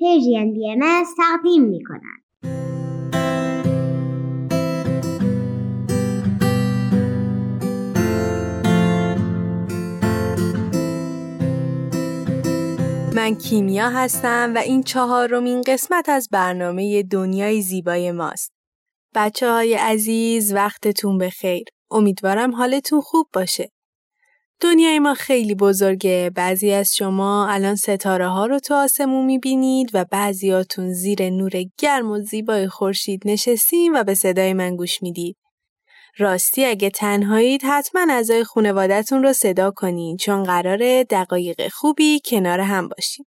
پیجین بی ام تقدیم می کنند. من کیمیا هستم و این چهارمین قسمت از برنامه دنیای زیبای ماست. بچه های عزیز وقتتون بخیر. امیدوارم حالتون خوب باشه. دنیای ما خیلی بزرگه. بعضی از شما الان ستاره ها رو تو آسمون می‌بینید و بعضیاتون زیر نور گرم و زیبای خورشید نشستیم و به صدای من گوش می‌دید. راستی اگه تنهایید حتما اعضای خانوادتون رو صدا کنین چون قراره دقایق خوبی کنار هم باشیم.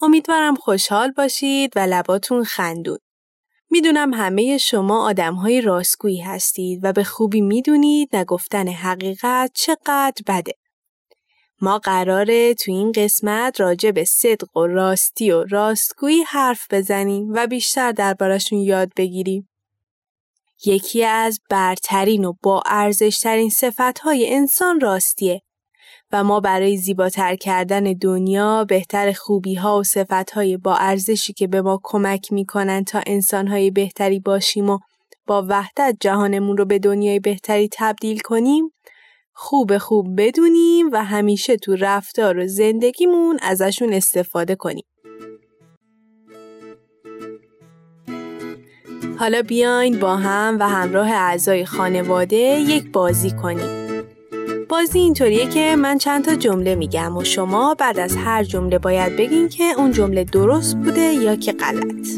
امیدوارم خوشحال باشید و لباتون خندون. می‌دونم همه شما آدم های راستگویی هستید و به خوبی می‌دونید نگفتن حقیقت چقدر بده. ما قراره تو این قسمت راجع به صدق و راستی و راستگویی حرف بزنیم و بیشتر دربارشون یاد بگیریم. یکی از برترین و با ارزشترین صفتهای انسان راستیه و ما برای زیباتر کردن دنیا بهتر خوبی ها و صفت های با ارزشی که به ما کمک می‌کنن تا انسان های بهتری باشیم و با وحدت جهانمون رو به دنیای بهتری تبدیل کنیم خوب خوب بدونیم و همیشه تو رفتار و زندگیمون ازشون استفاده کنیم. حالا بیاین با هم و همراه اعضای خانواده یک بازی کنیم. بازی اینطوریه که من چند تا جمله میگم و شما بعد از هر جمله باید بگین که اون جمله درست بوده یا که غلط.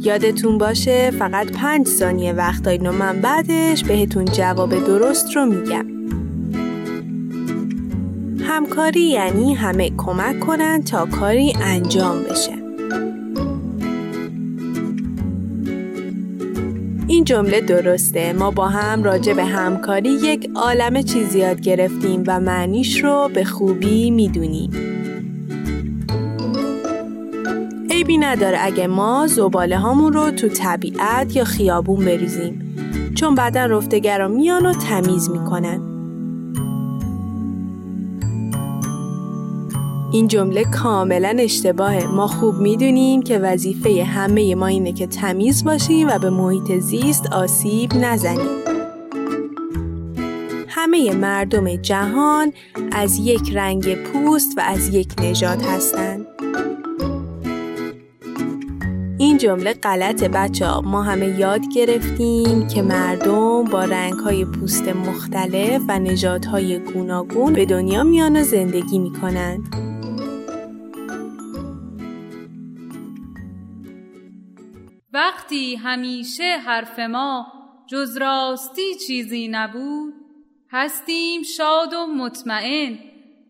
یادتون باشه فقط پنج ثانیه وقت دارین و من بعدش بهتون جواب درست رو میگم. همکاری یعنی همه کمک کنن تا کاری انجام بشه. این جمله درسته. ما با هم راجع به همکاری یک عالم چیزی یاد گرفتیم و معنیش رو به خوبی می‌دونیم. عیبی نداره اگه ما زباله هامون رو تو طبیعت یا خیابون بریزیم. چون بعدا رفتگرا میان و تمیز می‌کنن. این جمله کاملا اشتباهه ما خوب می‌دونیم که وظیفه همه ما اینه که تمیز باشیم و به محیط زیست آسیب نزنیم همه مردم جهان از یک رنگ پوست و از یک نژاد هستند این جمله غلط بچه ها. ما همه یاد گرفتیم که مردم با رنگ های پوست مختلف و نژادهای گوناگون به دنیا میان و زندگی می‌کنند. وقتی همیشه حرف ما جز راستی چیزی نبود هستیم شاد و مطمئن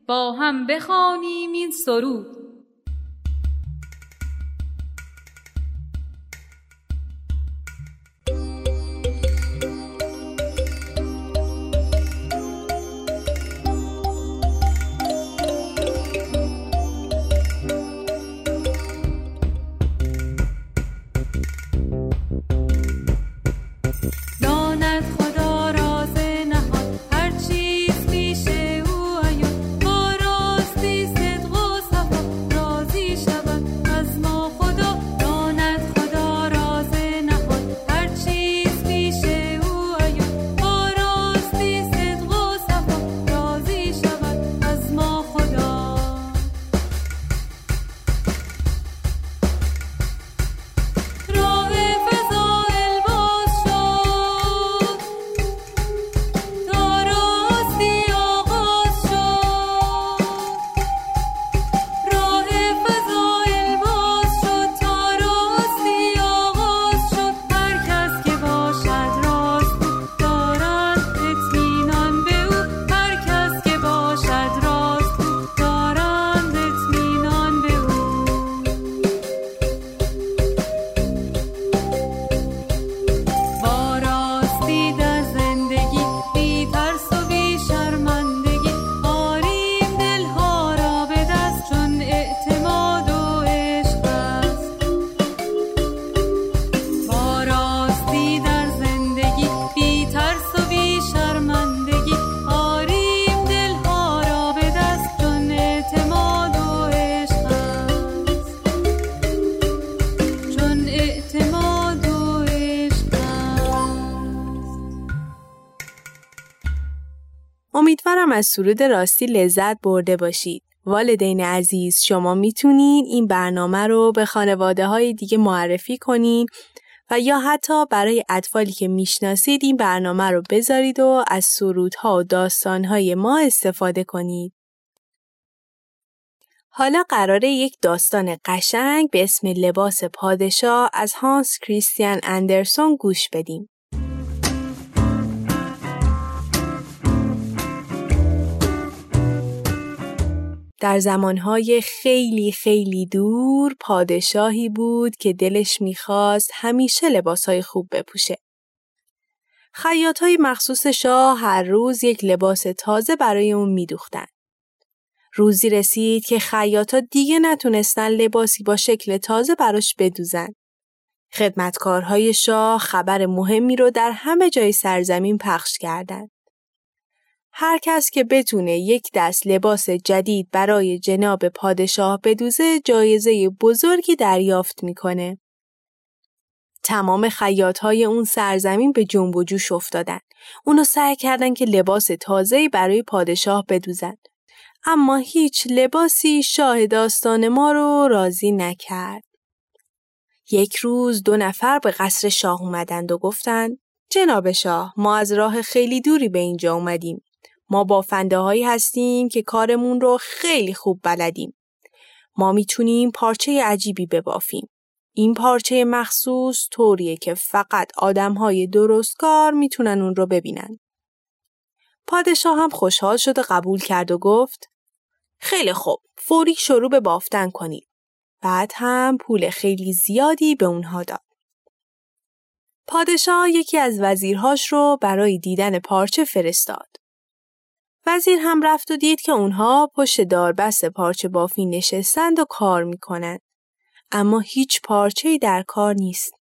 با هم بخوانیم این سرود. از سرود راستی لذت برده باشید. والدین عزیز شما می‌تونید این برنامه رو به خانواده های دیگه معرفی کنین و یا حتی برای اطفالی که می‌شناسید این برنامه رو بذارید و از سرودها و داستانهای ما استفاده کنید. حالا قراره یک داستان قشنگ به اسم لباس پادشاه از هانس کریستیان اندرسون گوش بدیم. در زمانهای خیلی خیلی دور پادشاهی بود که دلش می‌خواست همیشه لباسهای خوب بپوشه. خیاط های مخصوص شاه هر روز یک لباس تازه برای اون میدوختن. روزی رسید که خیاطا دیگه نتونستن لباسی با شکل تازه براش بدوزن. خدمتکارهای شاه خبر مهمی رو در همه جای سرزمین پخش کردند. هر کس که بتونه یک دست لباس جدید برای جناب پادشاه بدوزه جایزه بزرگی دریافت می‌کنه. تمام خیاط های اون سرزمین به جنب و جوش افتادن. اونو سعی کردن که لباس تازه‌ای برای پادشاه بدوزن. اما هیچ لباسی شاه داستان ما رو راضی نکرد. یک روز دو نفر به قصر شاه اومدند و گفتند جناب شاه ما از راه خیلی دوری به اینجا اومدیم. ما بافنده هایی هستیم که کارمون رو خیلی خوب بلدیم. ما می‌تونیم پارچه عجیبی ببافیم. این پارچه مخصوص طوریه که فقط آدم های درستکار می‌تونن اون رو ببینن. پادشاه هم خوشحال شد و قبول کرد و گفت خیلی خوب فوری شروع به بافتن کنید. بعد هم پول خیلی زیادی به اونها داد. پادشاه یکی از وزیرهاش رو برای دیدن پارچه فرستاد. وزیر هم رفت و دید که اونها پشت داربست پارچه بافی نشستند و کار می‌کنند. اما هیچ پارچه در کار نیست.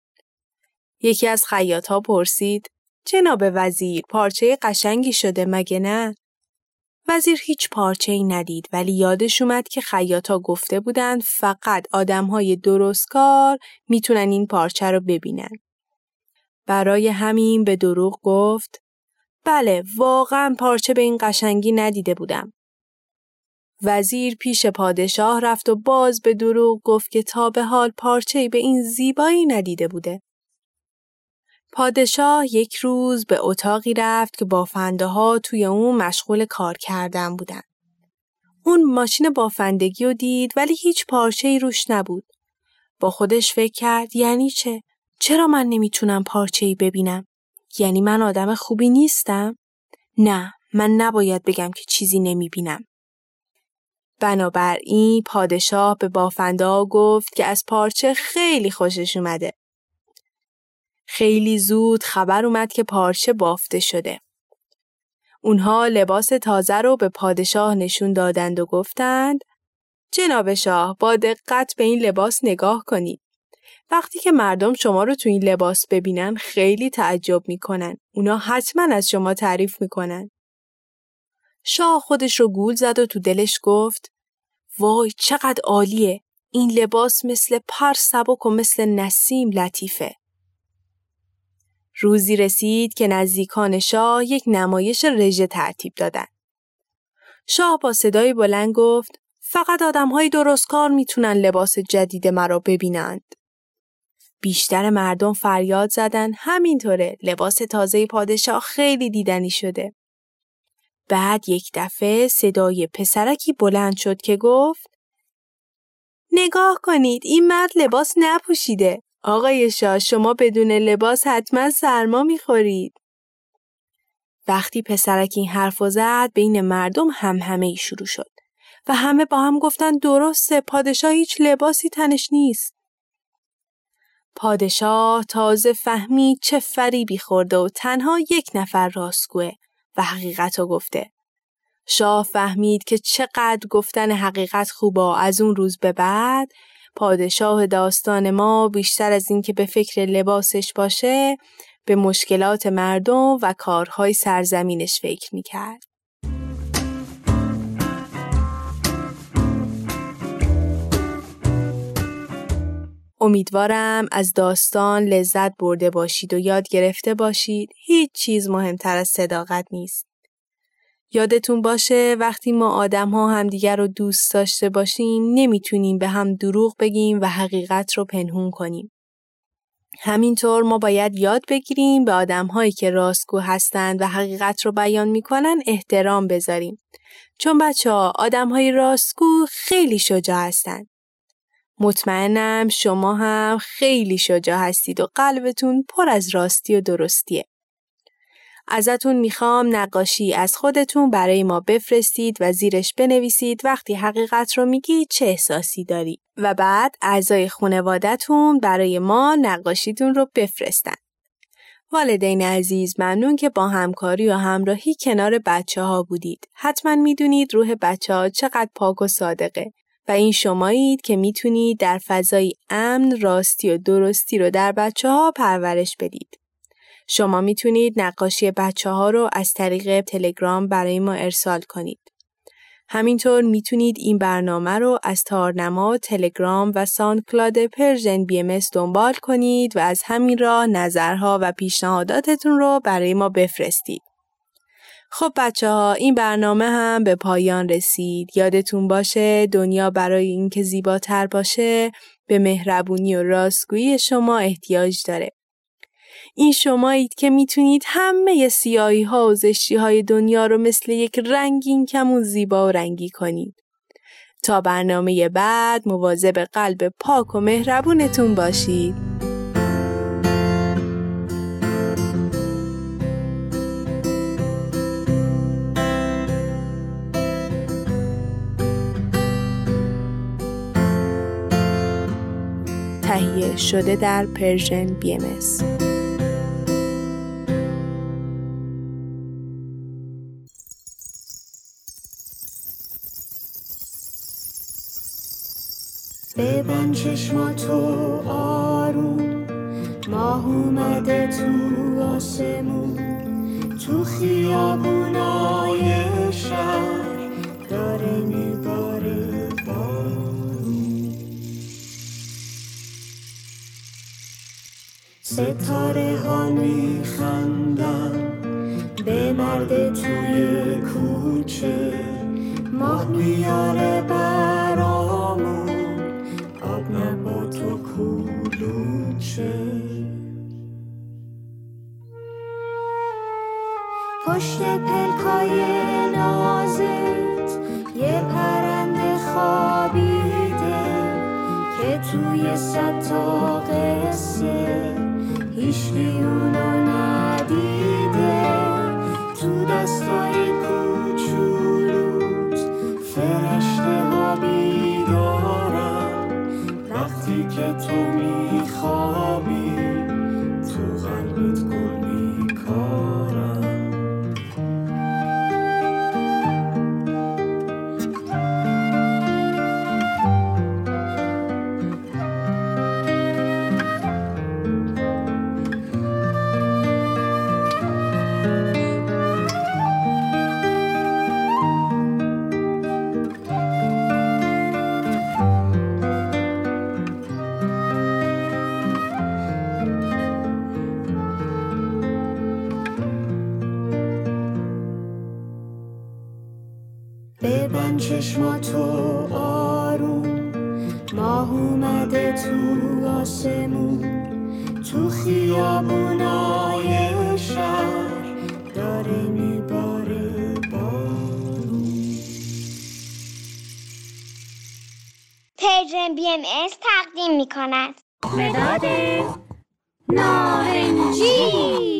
یکی از ها پرسید جناب وزیر پارچه قشنگی شده مگه نه؟ وزیر هیچ پارچه ای ندید ولی یادش اومد که ها گفته بودند فقط آدم های درستکار می‌تونن این پارچه رو ببینن. برای همین به دروغ گفت بله واقعا پارچه به این قشنگی ندیده بودم. وزیر پیش پادشاه رفت و باز به دروغ گفت که تا به حال پارچه به این زیبایی ندیده بوده. پادشاه یک روز به اتاقی رفت که بافنده ها توی اون مشغول کار کردن بودن. اون ماشین بافندگی رو دید ولی هیچ پارچه ای روش نبود. با خودش فکر کرد یعنی چه؟ چرا من نمی‌تونم پارچه ای ببینم؟ یعنی من آدم خوبی نیستم؟ نه من نباید بگم که چیزی نمی‌بینم. بنابراین پادشاه به بافنده گفت که از پارچه خیلی خوشش اومده. خیلی زود خبر اومد که پارچه بافته شده. اونها لباس تازه رو به پادشاه نشون دادند و گفتند جناب شاه با دقت به این لباس نگاه کنید. وقتی که مردم شما رو تو این لباس ببینن خیلی تعجب می‌کنن. اونا حتما از شما تعریف می‌کنن. شاه خودش رو گول زد و تو دلش گفت وای چقدر عالیه. این لباس مثل پر سبک و مثل نسیم لطیفه. روزی رسید که نزدیکان شاه یک نمایش رژه ترتیب دادن. شاه با صدای بلند گفت فقط آدم های درست کار می‌تونن لباس جدید مرا ببینند. بیشتر مردم فریاد زدن همینطوره لباس تازه پادشاه خیلی دیدنی شده. بعد یک دفعه صدای پسرکی بلند شد که گفت نگاه کنید این مرد لباس نپوشیده. آقای شاه شما بدون لباس حتما سرما می‌خورید. وقتی پسرک این حرف زد بین مردم هم همه ای شروع شد و همه با هم گفتن درسته پادشاه هیچ لباسی تنش نیست. پادشاه تازه فهمید چه فریبی خورده و تنها یک نفر راستگوه و حقیقت رو گفته. شاه فهمید که چقدر گفتن حقیقت خوبه از اون روز به بعد پادشاه داستان ما بیشتر از اینکه به فکر لباسش باشه به مشکلات مردم و کارهای سرزمینش فکر می‌کرد. امیدوارم از داستان لذت برده باشید و یاد گرفته باشید هیچ چیز مهمتر از صداقت نیست. یادتون باشه وقتی ما آدم ها همدیگر رو دوست داشته باشیم نمی‌تونیم به هم دروغ بگیم و حقیقت رو پنهون کنیم. همینطور ما باید یاد بگیریم به آدم هایی که راستگو هستند و حقیقت رو بیان می‌کنن احترام بذاریم. چون بچه ها آدم های راستگو خیلی شجاع هستند. مطمئنم شما هم خیلی شجاع هستید و قلبتون پر از راستی و درستیه. ازتون می‌خوام نقاشی از خودتون برای ما بفرستید و زیرش بنویسید وقتی حقیقت رو میگی چه احساسی داری و بعد اعضای خانوادتون برای ما نقاشیتون رو بفرستن. والدین عزیز ممنون که با همکاری و همراهی کنار بچه ها بودید. حتما می‌دونید روح بچه ها چقدر پاک و صادقه و این شمایید که می‌تونید در فضای امن راستی و درستی رو در بچه ها پرورش بدید. شما می‌تونید نقاشی بچه ها رو از طریق تلگرام برای ما ارسال کنید. همینطور می‌تونید این برنامه رو از تارنما، تلگرام و ساندکلاد پرژن بی ام دنبال کنید و از همین راه نظرها و پیشنهاداتتون رو برای ما بفرستید. خب بچه ها این برنامه هم به پایان رسید. یادتون باشه دنیا برای اینکه زیباتر باشه به مهربونی و راستگویی شما احتیاج داره. این شمایید که می‌تونید همه سیاهی ها و زشتی های دنیا رو مثل یک رنگین کمون زیبا و رنگی کنید. تا برنامه بعد مواظب قلب پاک و مهربونتون باشید. تهیه شده در پرژن بی ام ببن چشماتو آروم ماه اومده تو آسمون تو خیابونای شهر داره میباره ستاره ها میخندن. به مرد توی کوچه ماه میاره برامون. نبات و کلوچه. پشت پلکای نازت یه پرنده خوابیده که توی صد تا قصه هیچکی اونو ندیده. تو دستای کوچولوت فرشته ها که تو میخوابی ببن چشماتو آروم. ماه اومده تو آسمون. تو خیابونای شهر داره میباره بارون پرژن بی ام از تقدیم می کند مداد نارنجی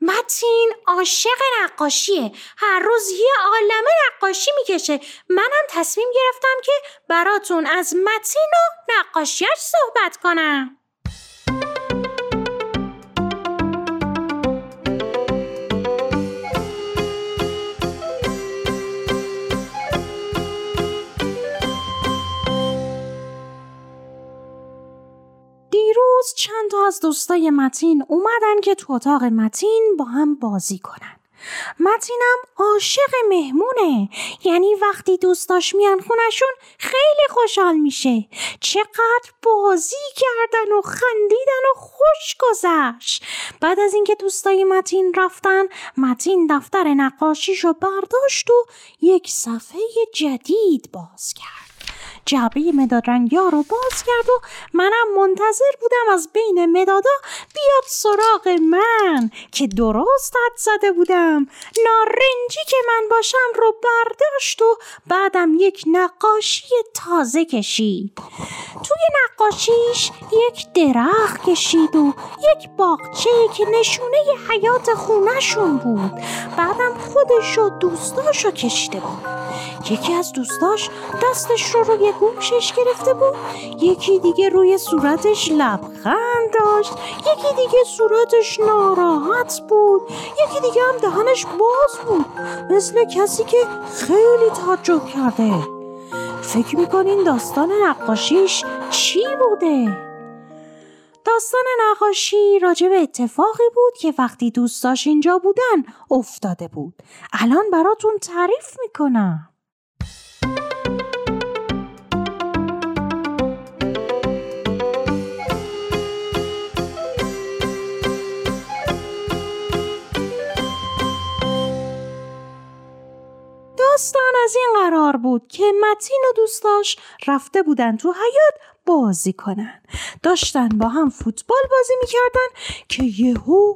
متین عاشق نقاشیه. هر روز یه عالمه نقاشی می‌کشه. منم تصمیم گرفتم که براتون از متین و نقاشیش صحبت کنم. دیروز چند تا از دوستای متین اومدن که تو اتاق متین با هم بازی کنن. متینم عاشق مهمونه. یعنی وقتی دوستاش میان خونشون خیلی خوشحال میشه. چقدر بازی کردن و خندیدن و خوش گذشت. بعد از اینکه دوستای متین رفتن متین دفتر نقاشیشو برداشت و یک صفحه جدید باز کرد. جعبه مداد رنگیا رو باز کرد و منم منتظر بودم از بین مدادا بیاد سراغ من که درست حد زده بودم. نارنجی که من باشم رو برداشت و بعدم یک نقاشی تازه کشید. توی نقاشیش یک درخت کشید و یک باغچه که نشونه حیات خونشون بود. بعدم خودش و دوستاشو کشیده بود. یکی از دوستاش دستش رو روی گوشش گرفته بود. یکی دیگه روی صورتش لبخند داشت. یکی دیگه صورتش ناراحت بود. یکی دیگه هم دهنش باز بود. مثل کسی که خیلی تعجب کرده. فکر می‌کنین داستان نقاشیش چی بوده؟ داستان نقاشی راجع به اتفاقی بود که وقتی دوستاش اینجا بودن افتاده بود. الان براتون تعریف می‌کنم. داستان از این قرار بود که متین و دوستاش رفته بودن تو حیات بازی کنن. داشتن با هم فوتبال بازی می‌کردن که یهو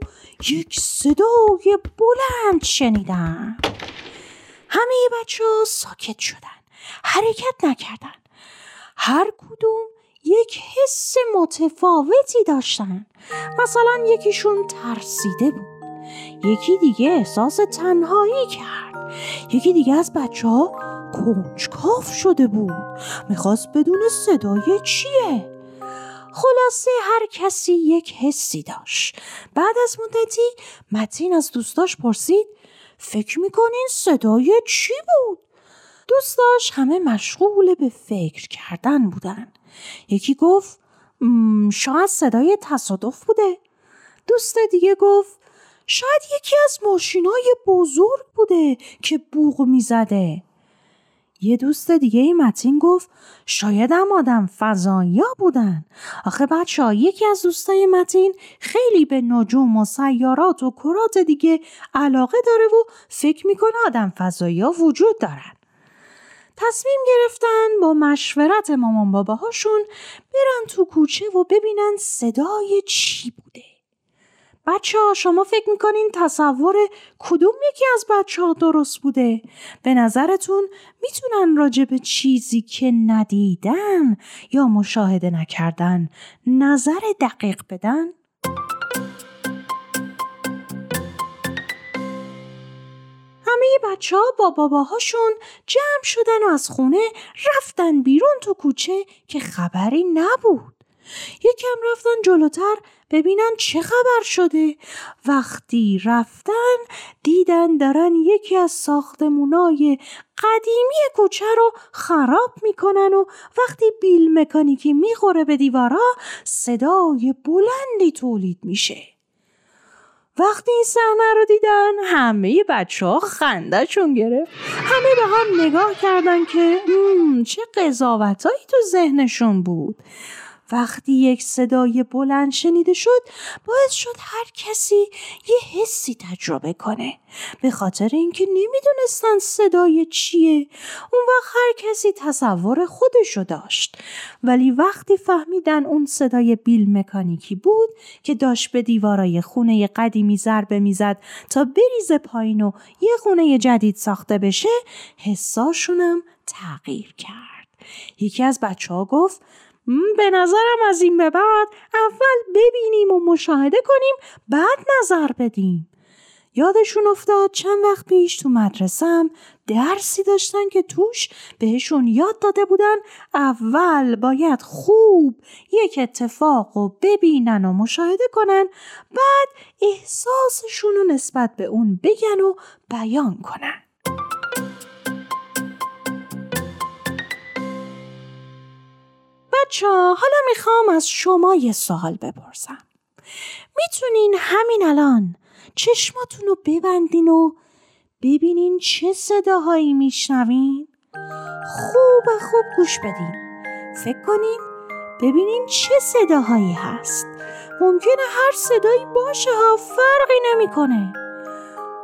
یک صدای بلند شنیدن. همه بچه ها ساکت شدن حرکت نکردن. هر کدوم یک حس متفاوتی داشتن. مثلا یکیشون ترسیده بود. یکی دیگه احساس تنهایی کرد. یکی دیگه از بچه ها کنجکاف شده بود. می‌خواست بدون صدای چیه. خلاصه هر کسی یک حسی داشت. بعد از مدتی متین از دوستاش پرسید فکر می‌کنین صدای چی بود؟ دوستاش همه مشغول به فکر کردن بودن. یکی گفت شاید صدای تصادف بوده. دوست دیگه گفت شاید یکی از ماشینای بزرگ بوده که بوغ می‌زده. یه دوست دیگه ای متین گفت شاید هم آدم فضایی بودن. آخه بچه یکی از دوستای متین خیلی به نجوم و سیارات و کرات دیگه علاقه داره و فکر می‌کنه آدم فضایی وجود دارن. تصمیم گرفتن با مشورت مامان باباهاشون برن تو کوچه و ببینن صدای چی بوده. بچه ها شما فکر می‌کنین تصور کدوم یکی از بچه ها درست بوده؟ به نظرتون می‌تونن راجع به چیزی که ندیدن یا مشاهده نکردن نظر دقیق بدن؟ همه بچه ها با باباهاشون جمع شدن و از خونه رفتن بیرون تو کوچه که خبری نبود. یکم رفتن جلوتر ببینن چه خبر شده. وقتی رفتن دیدن دارن یکی از ساختمونای قدیمی کوچه رو خراب می‌کنن و وقتی بیل مکانیکی می‌خوره به دیوارا صدای بلندی تولید میشه. وقتی این صحنه رو دیدن همه بچه ها خندهشون گرفت. همه به هم نگاه کردن که چه قضاوتایی تو ذهنشون بود؟ وقتی یک صدای بلند شنیده شد باعث شد هر کسی یه حسی تجربه کنه. به خاطر اینکه نمی‌دونستن صدای چیه. اون وقت هر کسی تصور خودشو داشت. ولی وقتی فهمیدن اون صدای بیل مکانیکی بود که داشت به دیوارای خونه قدیمی ضربه می‌زد تا بریزه پایین و یه خونه جدید ساخته بشه حساشونم تغییر کرد. یکی از بچه ها گفت به نظرم از این به بعد اول ببینیم و مشاهده کنیم بعد نظر بدیم. یادشون افتاد چند وقت پیش تو مدرسم درسی داشتن که توش بهشون یاد داده بودن اول باید خوب یک اتفاق رو ببینن و مشاهده کنن بعد احساسشون رو نسبت به اون بگن و بیان کنن. بچه حالا می‌خوام از شما یه سوال بپرسم. می‌تونین همین الان چشماتون رو ببندین و ببینین چه صداهایی میشنوین؟ خوب خوب گوش بدین. فکر کنین ببینین چه صداهایی هست. ممکنه هر صدایی باشه ها فرقی نمی‌کنه.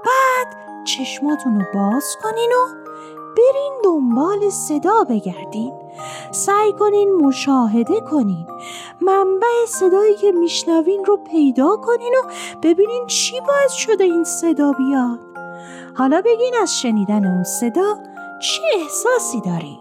بعد چشماتون رو باز کنین و برین دنبال صدا بگردین. سعی کنین مشاهده کنین. منبع صدایی که میشنوین رو پیدا کنین و ببینین چی باعث شده این صدا بیاد. حالا بگین از شنیدن اون صدا چه احساسی داری؟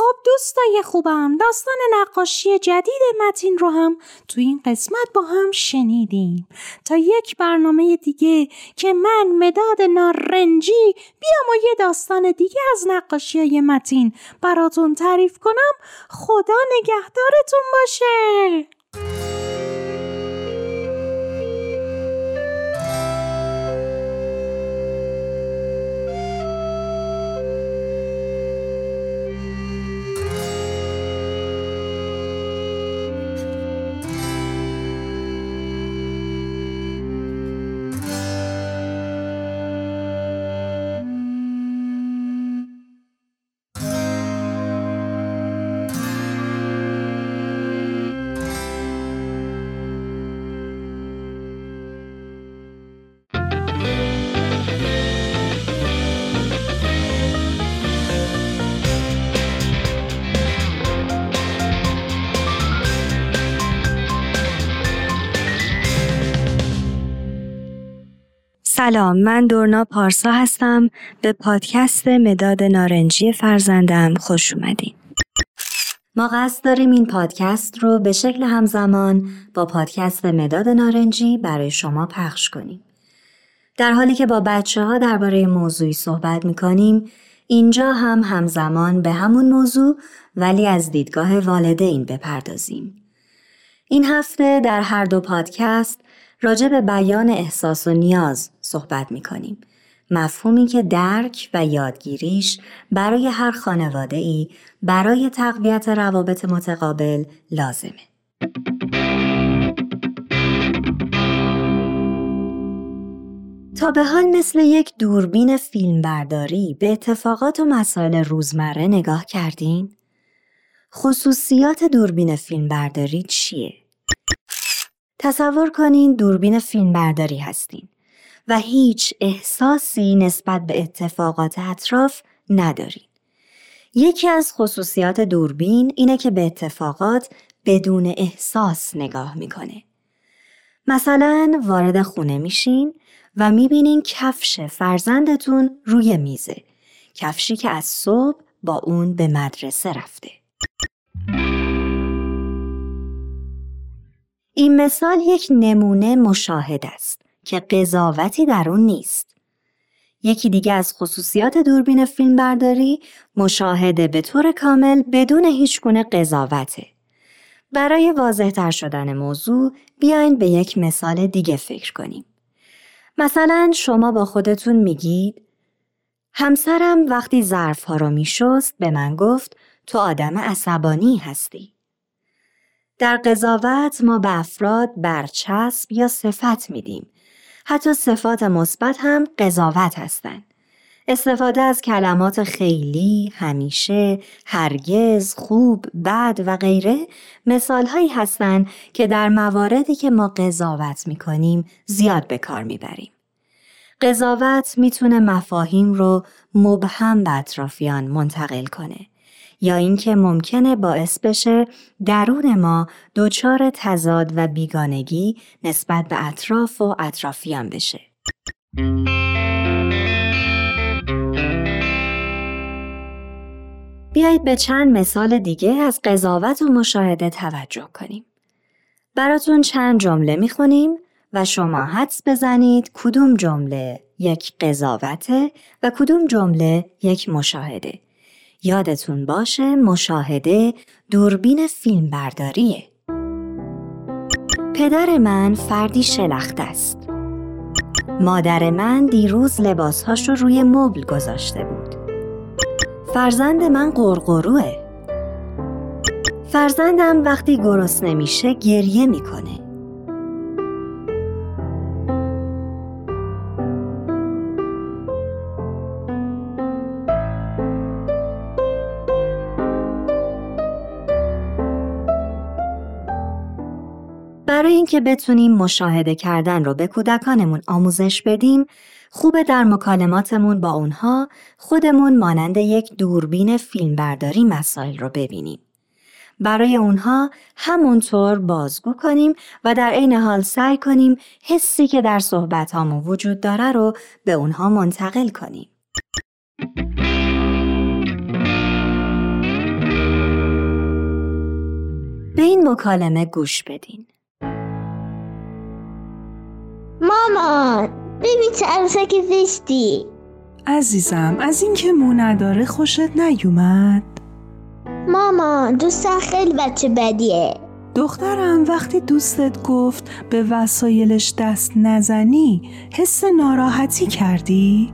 خب دوستای خوبم داستان نقاشی جدید متین رو هم تو این قسمت با هم شنیدیم. تا یک برنامه دیگه که من مداد نارنجی بیام و یه داستان دیگه از نقاشی های متین براتون تعریف کنم. خدا نگهدارتون باشه! سلام من دورنا پارسا هستم. به پادکست مداد نارنجی فرزندم خوش اومدین. ما قصد داریم این پادکست رو به شکل همزمان با پادکست مداد نارنجی برای شما پخش کنیم. در حالی که با بچه ها درباره موضوعی صحبت می کنیم اینجا هم همزمان به همون موضوع ولی از دیدگاه والدین بپردازیم. این هفته در هر دو پادکست راجع به بیان احساس و نیاز صحبت می کنیم. مفهومی که درک و یادگیریش برای هر خانواده ای برای تقویت روابط متقابل لازمه. تا به حال مثل یک دوربین فیلمبرداری به اتفاقات و مسائل روزمره نگاه کردین؟ خصوصیات دوربین فیلمبرداری چیه؟ تصور کنین دوربین فیلمبرداری هستین و هیچ احساسی نسبت به اتفاقات اطراف ندارین. یکی از خصوصیات دوربین اینه که به اتفاقات بدون احساس نگاه می‌کنه. مثلا وارد خونه میشین و می‌بینین کفش فرزندتون روی میزه. کفشی که از صبح با اون به مدرسه رفته. این مثال یک نمونه مشاهد است که قضاوتی در اون نیست. یکی دیگه از خصوصیات دوربین فیلمبرداری مشاهده به طور کامل بدون هیچ گونه قضاوته. برای واضحتر شدن موضوع بیاین به یک مثال دیگه فکر کنیم. مثلا شما با خودتون میگید همسرم وقتی ظرف ها رو میشست به من گفت تو آدم عصبانی هستی. در قضاوت ما به افراد برچسب یا صفت میدیم. حتی صفات مثبت هم قضاوت هستند. استفاده از کلمات خیلی، همیشه، هرگز، خوب، بد و غیره مثال هایی هستند که در مواردی که ما قضاوت می کنیم زیاد به کار می بریم. قضاوت می‌تونه مفاهیم رو مبهم به اطرافیان منتقل کنه یا اینکه ممکنه باعث بشه درون ما دچار تضاد و بیگانگی نسبت به اطراف و اطرافیان بشه. بیایید به چند مثال دیگه از قضاوت و مشاهده توجه کنیم. براتون چند جمله می‌خونیم و شما حدس بزنید کدوم جمله یک قضاوته و کدوم جمله یک مشاهده. یادتون باشه مشاهده دوربین فیلم برداریه. پدر من فردی شلخت است. مادر من دیروز لباسهاش رو روی مبل گذاشته بود. فرزند من قرقروه. فرزندم وقتی گرست نمیشه گریه می‌کنه. برای اینکه بتونیم مشاهده کردن رو به کودکانمون آموزش بدیم، خوبه در مکالماتمون با اونها خودمون مانند یک دوربین فیلمبرداری مسائل رو ببینیم. برای اونها همونطور بازگو کنیم و در عین حال سعی کنیم حسی که در صحبت وجود داره رو به اونها منتقل کنیم. به این مکالمه گوش بدین. مامان ببین چه عروسک زشتی. عزیزم از اینکه مو نداره خوشت نیومد. مامان دوستم خیلی بچه بدیه. دخترم وقتی دوستت گفت به وسایلش دست نزنی حس ناراحتی کردی؟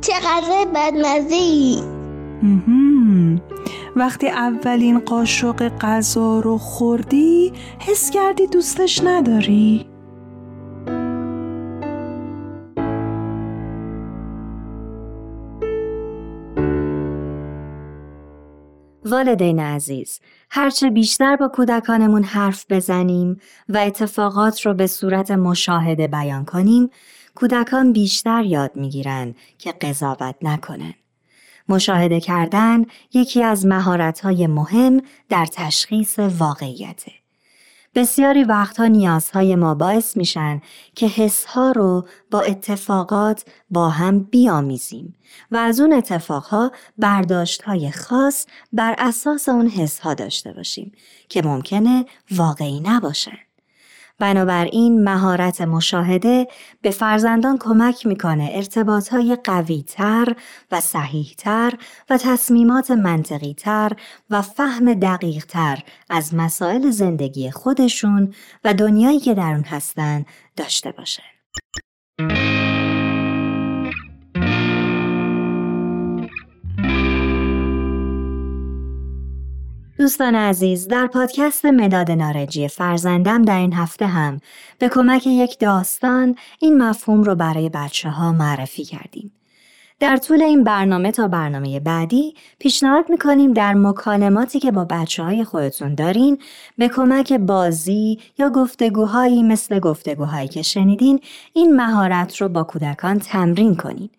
چقدر بدمزه ای وقتی اولین قاشق غذا رو خوردی حس کردی دوستش نداری؟ والدین عزیز، هرچه بیشتر با کودکانمون حرف بزنیم و اتفاقات رو به صورت مشاهده بیان کنیم، کودکان بیشتر یاد می‌گیرن که قضاوت نکنن. مشاهده کردن یکی از مهارت‌های مهم در تشخیص واقعیته. بسیاری وقتها نیازهای ما باعث میشن که حسها رو با اتفاقات با هم بیامیزیم و از اون اتفاقها برداشتهای خاص بر اساس اون حسها داشته باشیم که ممکنه واقعی نباشن. بنابراین مهارت مشاهده به فرزندان کمک می‌کنه ارتباطهای قویتر و صحیحتر و تصمیمات منطقیتر و فهم دقیقتر از مسائل زندگی خودشون و دنیایی که در اون هستن داشته باشه. دوستان عزیز در پادکست مداد نارنجی فرزندم در این هفته هم به کمک یک داستان این مفهوم رو برای بچه ها معرفی کردیم. در طول این برنامه تا برنامه بعدی پیشنهاد می‌کنیم در مکالماتی که با بچه های خودتون دارین به کمک بازی یا گفتگوهایی مثل گفتگوهایی که شنیدین این مهارت رو با کودکان تمرین کنید.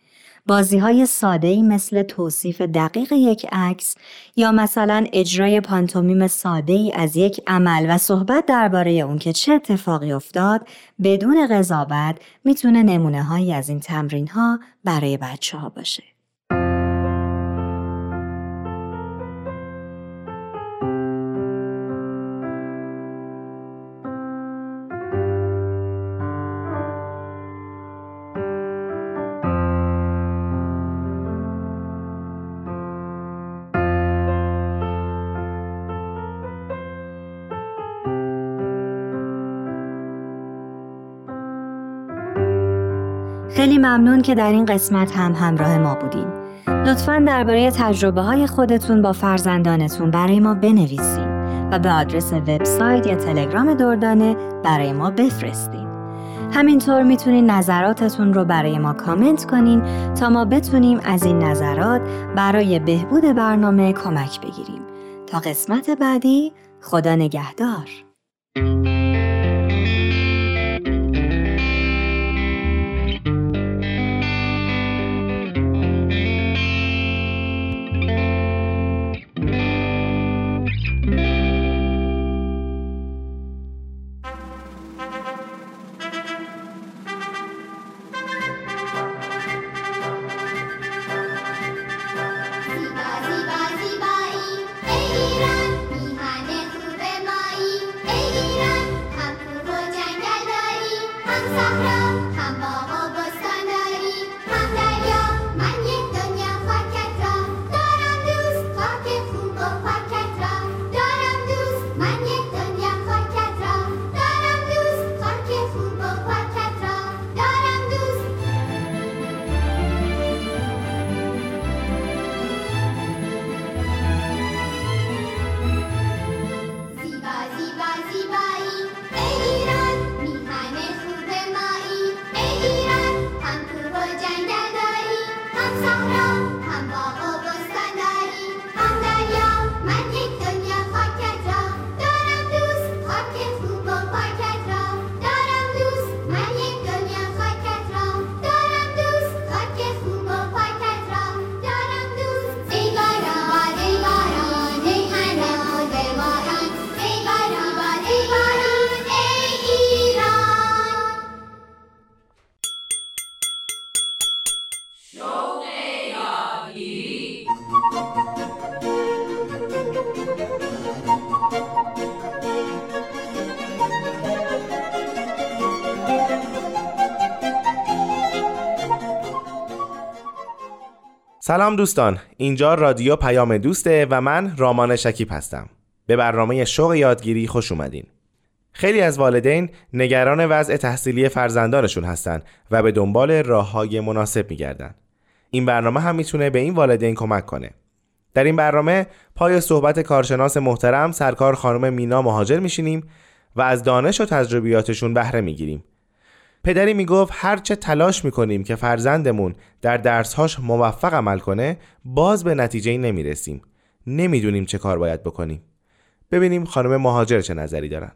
بازی های ساده مثل توصیف دقیق یک عکس یا مثلا اجرای پانتومیم ساده از یک عمل و صحبت درباره اون که چه اتفاقی افتاد بدون قضاوت می‌تونه نمونه هایی از این تمرین ها برای بچه ها باشه. ممنون که در این قسمت هم همراه ما بودین. لطفا درباره تجربه های خودتون با فرزندانتون برای ما بنویسین و به آدرس وبسایت یا تلگرام دردانه برای ما بفرستین. همینطور می‌تونین نظراتتون رو برای ما کامنت کنین تا ما بتونیم از این نظرات برای بهبود برنامه کمک بگیریم. تا قسمت بعدی خدا نگهدار. سلام دوستان اینجا رادیو پیام دوسته و من رامان شکیب هستم. به برنامه شوق یادگیری خوش اومدین. خیلی از والدین نگران وضع تحصیلی فرزندانشون هستن و به دنبال راه های مناسب میگردن. این برنامه هم می‌تونه به این والدین کمک کنه. در این برنامه پای صحبت کارشناس محترم سرکار خانم مینا مهاجر میشینیم و از دانش و تجربیاتشون بهره می‌گیریم. پدری می‌گفت هرچه تلاش می‌کنیم که فرزندمون در درسهاش موفق عمل کنه باز به نتیجه نمی‌رسیم. نمی‌دونیم چه کار باید بکنیم. ببینیم خانم مهاجر چه نظری دارن.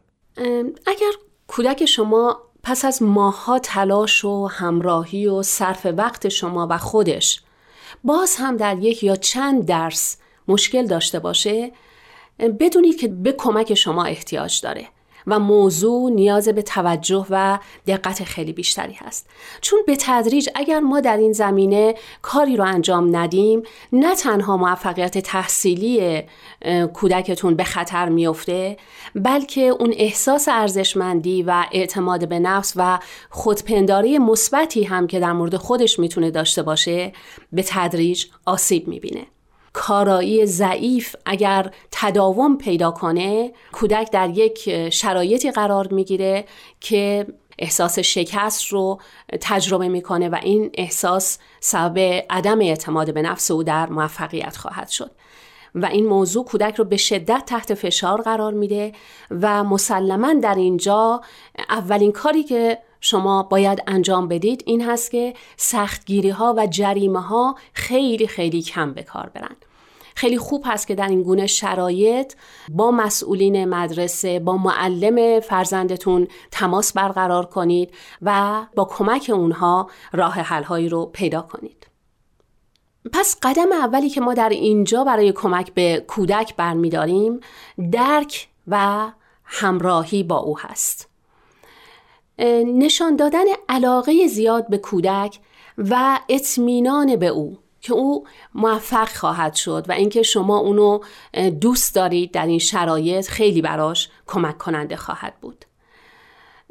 اگر کودک شما پس از ماهها تلاش و همراهی و صرف وقت شما و خودش باز هم در یک یا چند درس مشکل داشته باشه بدونید که به کمک شما احتیاج داره. و موضوع نیاز به توجه و دقت خیلی بیشتری هست. چون به تدریج اگر ما در این زمینه کاری رو انجام ندیم نه تنها موفقیت تحصیلی کودکتون به خطر میفته بلکه اون احساس ارزشمندی و اعتماد به نفس و خودپنداری مثبتی هم که در مورد خودش می‌تونه داشته باشه به تدریج آسیب می‌بینه. کارایی ضعیف اگر تداوم پیدا کنه کودک در یک شرایطی قرار می‌گیره که احساس شکست رو تجربه می‌کنه و این احساس سبب عدم اعتماد به نفس او در موفقیت خواهد شد. و این موضوع کودک رو به شدت تحت فشار قرار میده و مسلما در اینجا اولین کاری که شما باید انجام بدید این هست که سختگیری ها و جریمه ها خیلی خیلی کم به کار برن. خیلی خوب هست که در این گونه شرایط با مسئولین مدرسه با معلم فرزندتون تماس برقرار کنید و با کمک اونها راه حلهایی رو پیدا کنید. پس قدم اولی که ما در اینجا برای کمک به کودک برمیداریم درک و همراهی با او هست. نشان دادن علاقه زیاد به کودک و اطمینان به او که او موفق خواهد شد و اینکه شما اونو دوست دارید در این شرایط خیلی براش کمک کننده خواهد بود.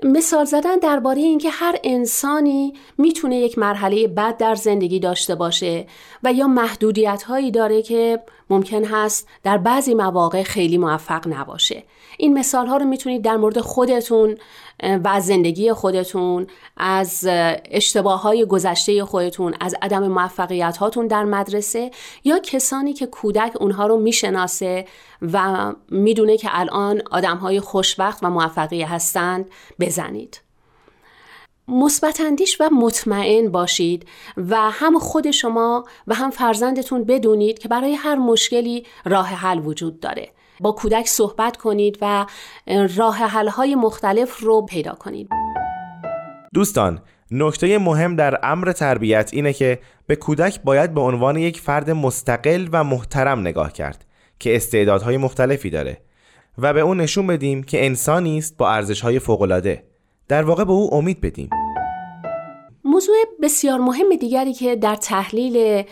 مثال زدن درباره اینکه هر انسانی می‌تونه یک مرحله بد در زندگی داشته باشه و یا محدودیت هایی داره که ممکن هست در بعضی مواقع خیلی موفق نباشه. این مثال ها رو می‌تونید در مورد خودتون و از زندگی خودتون از اشتباه های گذشته خودتون از عدم موفقیت هاتون در مدرسه یا کسانی که کودک اونها رو می‌شناسه و می‌دونه که الان آدم های خوشبخت و موفقی هستند بزنید. مثبت و مطمئن باشید و هم خود شما و هم فرزندتون بدونید که برای هر مشکلی راه حل وجود داره. با کودک صحبت کنید و راه حل های مختلف رو پیدا کنید. دوستان نکته مهم در امر تربیت اینه که به کودک باید به عنوان یک فرد مستقل و محترم نگاه کرد که استعدادهای مختلفی داره و به اون نشون بدیم که انسانی است با ارزش‌های فوق‌العاده. در واقع به او امید بدیم. موضوع بسیار مهم دیگری که در تحلیل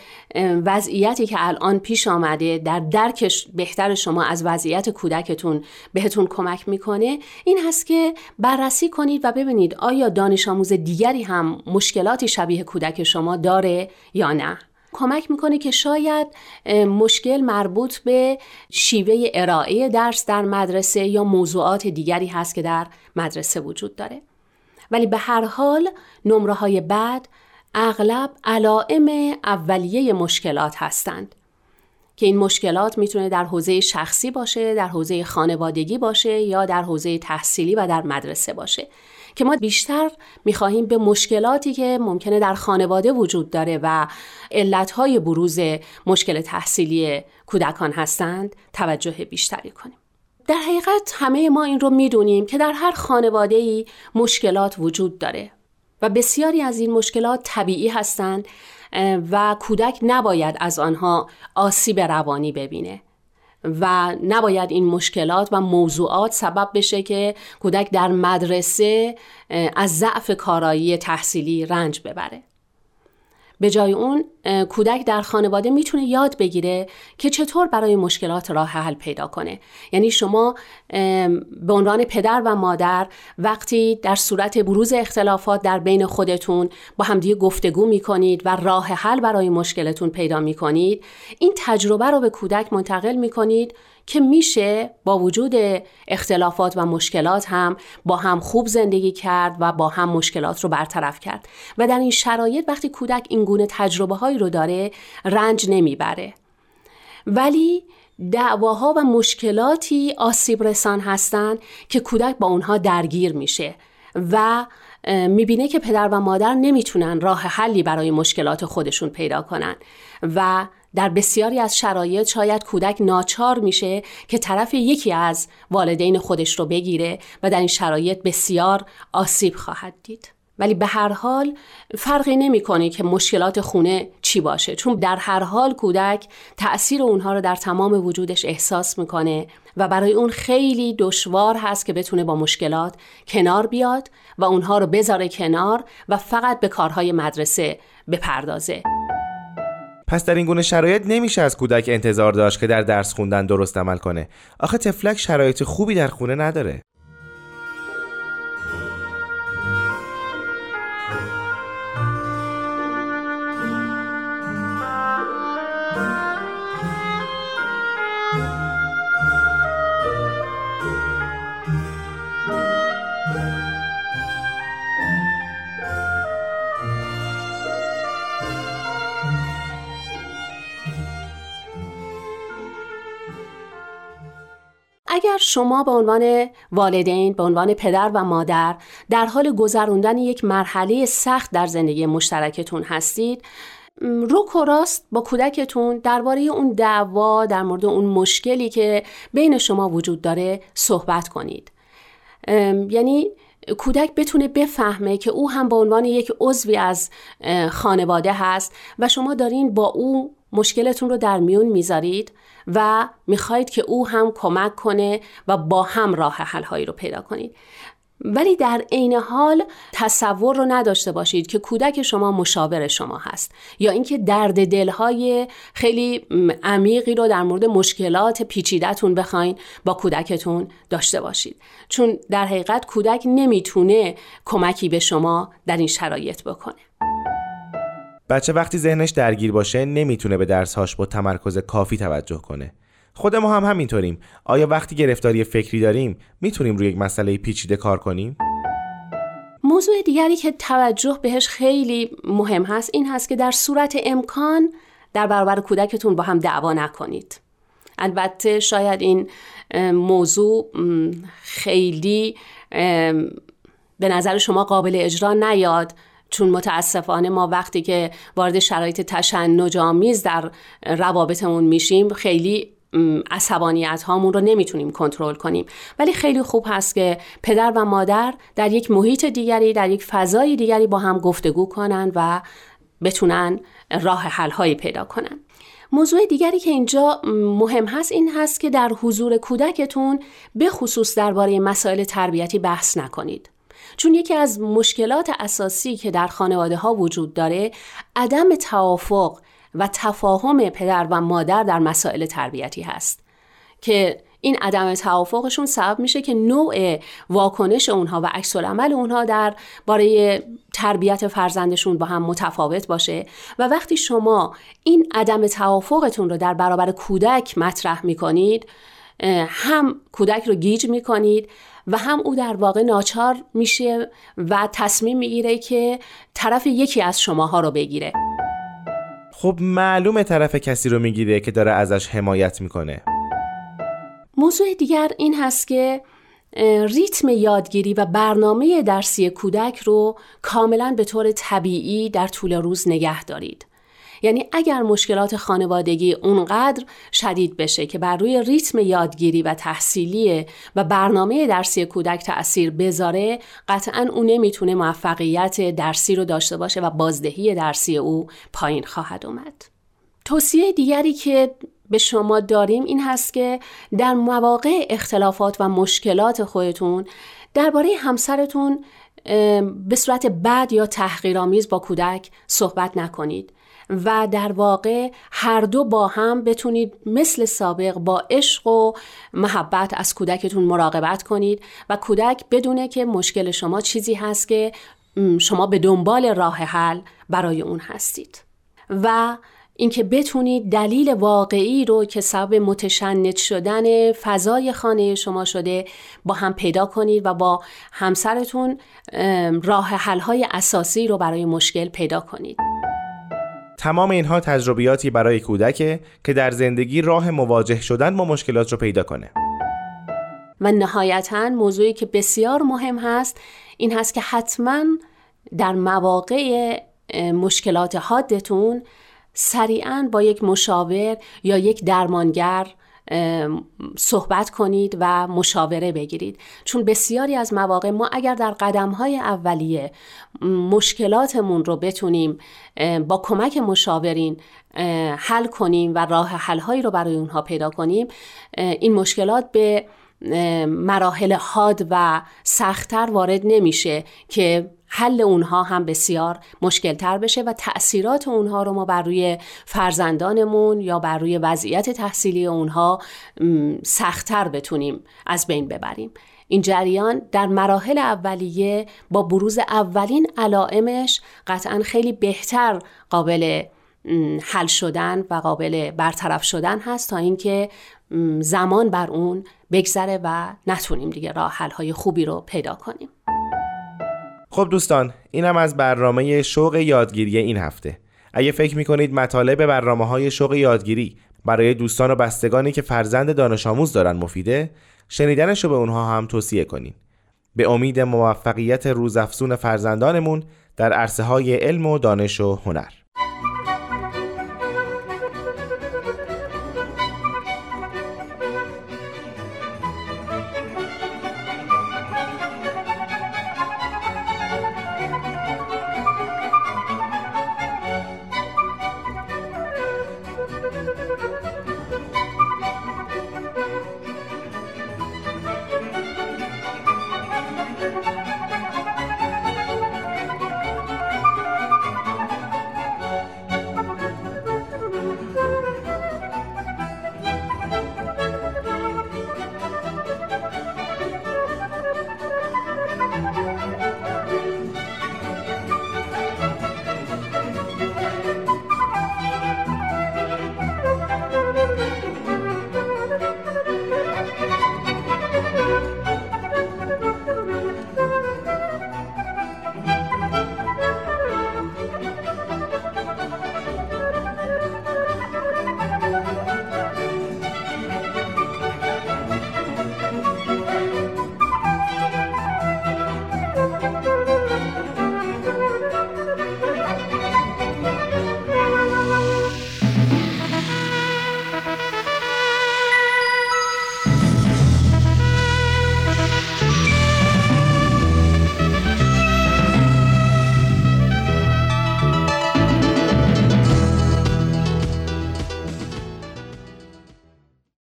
وضعیتی که الان پیش آمده در درک بهتر شما از وضعیت کودکتون بهتون کمک می‌کنه این هست که بررسی کنید و ببینید آیا دانش آموز دیگری هم مشکلاتی شبیه کودک شما داره یا نه. کمک می‌کنه که شاید مشکل مربوط به شیوه ارائه درس در مدرسه یا موضوعات دیگری هست که در مدرسه وجود داره. ولی به هر حال نمره های بعد اغلب علائم اولیه مشکلات هستند که این مشکلات می‌تونه در حوزه شخصی باشه، در حوزه خانوادگی باشه یا در حوزه تحصیلی و در مدرسه باشه که ما بیشتر می‌خواهیم به مشکلاتی که ممکنه در خانواده وجود داره و علتهای بروز مشکل تحصیلی کودکان هستند توجه بیشتری کنیم. در حقیقت همه ما این رو می‌دونیم که در هر خانواده ای مشکلات وجود داره و بسیاری از این مشکلات طبیعی هستند و کودک نباید از آنها آسیب روانی ببینه و نباید این مشکلات و موضوعات سبب بشه که کودک در مدرسه از ضعف کارایی تحصیلی رنج ببره. به جای اون کودک در خانواده می‌تونه یاد بگیره که چطور برای مشکلات راه حل پیدا کنه. یعنی شما به عنوان پدر و مادر وقتی در صورت بروز اختلافات در بین خودتون با همدیگه گفتگو می‌کنید و راه حل برای مشکلتون پیدا می‌کنید این تجربه رو به کودک منتقل می‌کنید که میشه با وجود اختلافات و مشکلات هم با هم خوب زندگی کرد و با هم مشکلات رو برطرف کرد. و در این شرایط وقتی کودک این گونه تجربه هایی رو داره رنج نمی‌بره. ولی دعواها و مشکلاتی آسیب رسان هستند که کودک با اونها درگیر میشه و می‌بینه که پدر و مادر نمی‌تونن راه حلی برای مشکلات خودشون پیدا کنن. و در بسیاری از شرایط شاید کودک ناچار میشه که طرف یکی از والدین خودش رو بگیره و در این شرایط بسیار آسیب خواهد دید. ولی به هر حال فرقی نمی‌کنه که مشکلات خونه چی باشه چون در هر حال کودک تأثیر اونها رو در تمام وجودش احساس می‌کنه و برای اون خیلی دشوار هست که بتونه با مشکلات کنار بیاد و اونها رو بذاره کنار و فقط به کارهای مدرسه بپردازه. پس در این گونه شرایط نمیشه از کودک انتظار داشت که در درس خوندن درست عمل کنه. آخه تفلک شرایط خوبی در خونه نداره. شما به عنوان والدین به عنوان پدر و مادر در حال گذراندن یک مرحله سخت در زندگی مشترکتون هستید. رو و راست با کودکتون درباره اون دعوا در مورد اون مشکلی که بین شما وجود داره صحبت کنید. یعنی کودک بتونه بفهمه که او هم به عنوان یک عضوی از خانواده هست و شما دارین با او مشکلتون رو در میون می‌ذارید و می‌خواهید که او هم کمک کنه و با هم راه حل هایی رو پیدا کنید. ولی در عین حال تصور رو نداشته باشید که کودک شما مشاور شما هست یا اینکه درد دلهای خیلی عمیقی رو در مورد مشکلات پیچیدهتون بخواین با کودکتون داشته باشید. چون در حقیقت کودک نمی‌تونه کمکی به شما در این شرایط بکنه. بچه وقتی ذهنش درگیر باشه نمی‌تونه به درسهاش با تمرکز کافی توجه کنه. خود ما هم همینطوریم. آیا وقتی گرفتاری فکری داریم می‌تونیم روی یک مسئله پیچیده کار کنیم؟ موضوع دیگری که توجه بهش خیلی مهم هست این هست که در صورت امکان در برابر کودکتون با هم دعوا نکنید. البته شاید این موضوع خیلی به نظر شما قابل اجرا نیاد چون متاسفانه ما وقتی که وارد شرایط تشنج آمیز در روابطمون میشیم خیلی عصبانیت هامون رو نمی‌تونیم کنترل کنیم. ولی خیلی خوب هست که پدر و مادر در یک محیط دیگری در یک فضای دیگری با هم گفتگو کنن و بتونن راه حل هایی پیدا کنن. موضوع دیگری که اینجا مهم هست این هست که در حضور کودکتون به خصوص درباره مسائل تربیتی بحث نکنید. چون یکی از مشکلات اساسی که در خانواده ها وجود داره عدم توافق و تفاهم پدر و مادر در مسائل تربیتی هست که این عدم توافقشون سبب میشه که نوع واکنش اونها و عکس عمل اونها در باره تربیت فرزندشون با هم متفاوت باشه و وقتی شما این عدم توافقتون رو در برابر کودک مطرح می‌کنید هم کودک رو گیج می‌کنید و هم او در واقع ناچار میشه و تصمیم می‌گیره که طرف یکی از شماها رو بگیره. خب معلومه طرف کسی رو می‌گیره که داره ازش حمایت می‌کنه موضوع دیگر این هست که ریتم یادگیری و برنامه درسی کودک رو کاملا به طور طبیعی در طول روز نگه دارید. یعنی اگر مشکلات خانوادگی اونقدر شدید بشه که بر روی ریتم یادگیری و تحصیلی و برنامه درسی کودک تأثیر بذاره قطعا او نمی‌تونه موفقیت درسی رو داشته باشه و بازدهی درسی او پایین خواهد اومد. توصیه دیگری که به شما داریم این هست که در مواقع اختلافات و مشکلات خودتون درباره همسرتون به صورت بد یا تحقیرآمیز با کودک صحبت نکنید و در واقع هر دو با هم بتونید مثل سابق با عشق و محبت از کودکتون مراقبت کنید و کودک بدونه که مشکل شما چیزی هست که شما به دنبال راه حل برای اون هستید و اینکه بتونید دلیل واقعی رو که سبب متشنج شدن فضای خانه شما شده با هم پیدا کنید و با همسرتون راه حل‌های اساسی رو برای مشکل پیدا کنید. تمام اینها تجربیاتی برای کودکه که در زندگی راه مواجه شدن با مشکلات رو پیدا کنه. و نهایتا موضوعی که بسیار مهم هست این هست که حتما در مواقع مشکلات حادتون سریعا با یک مشاور یا یک درمانگر صحبت کنید و مشاوره بگیرید. چون بسیاری از مواقع ما اگر در قدم های اولیه مشکلاتمون رو بتونیم با کمک مشاورین حل کنیم و راه حل رو برای اونها پیدا کنیم این مشکلات به مراحل حاد و سختتر وارد نمیشه که حل اونها هم بسیار مشکل تر بشه و تأثیرات اونها رو ما بر روی فرزندانمون یا بر روی وضعیت تحصیلی اونها سختتر بتونیم از بین ببریم. این جریان در مراحل اولیه با بروز اولین علائمش قطعا خیلی بهتر قابل حل شدن و قابل برطرف شدن هست تا اینکه زمان بر اون بگذره و نتونیم دیگه راه حل های خوبی رو پیدا کنیم. خب دوستان اینم از برنامه شوق یادگیری این هفته. اگه فکر می‌کنید مطالب برنامه های شوق یادگیری برای دوستان و بستگانی که فرزند دانش آموز دارن مفیده شنیدنش رو به اونها هم توصیه کنین. به امید موفقیت روزافزون فرزندانمون در عرصه های علم و دانش و هنر.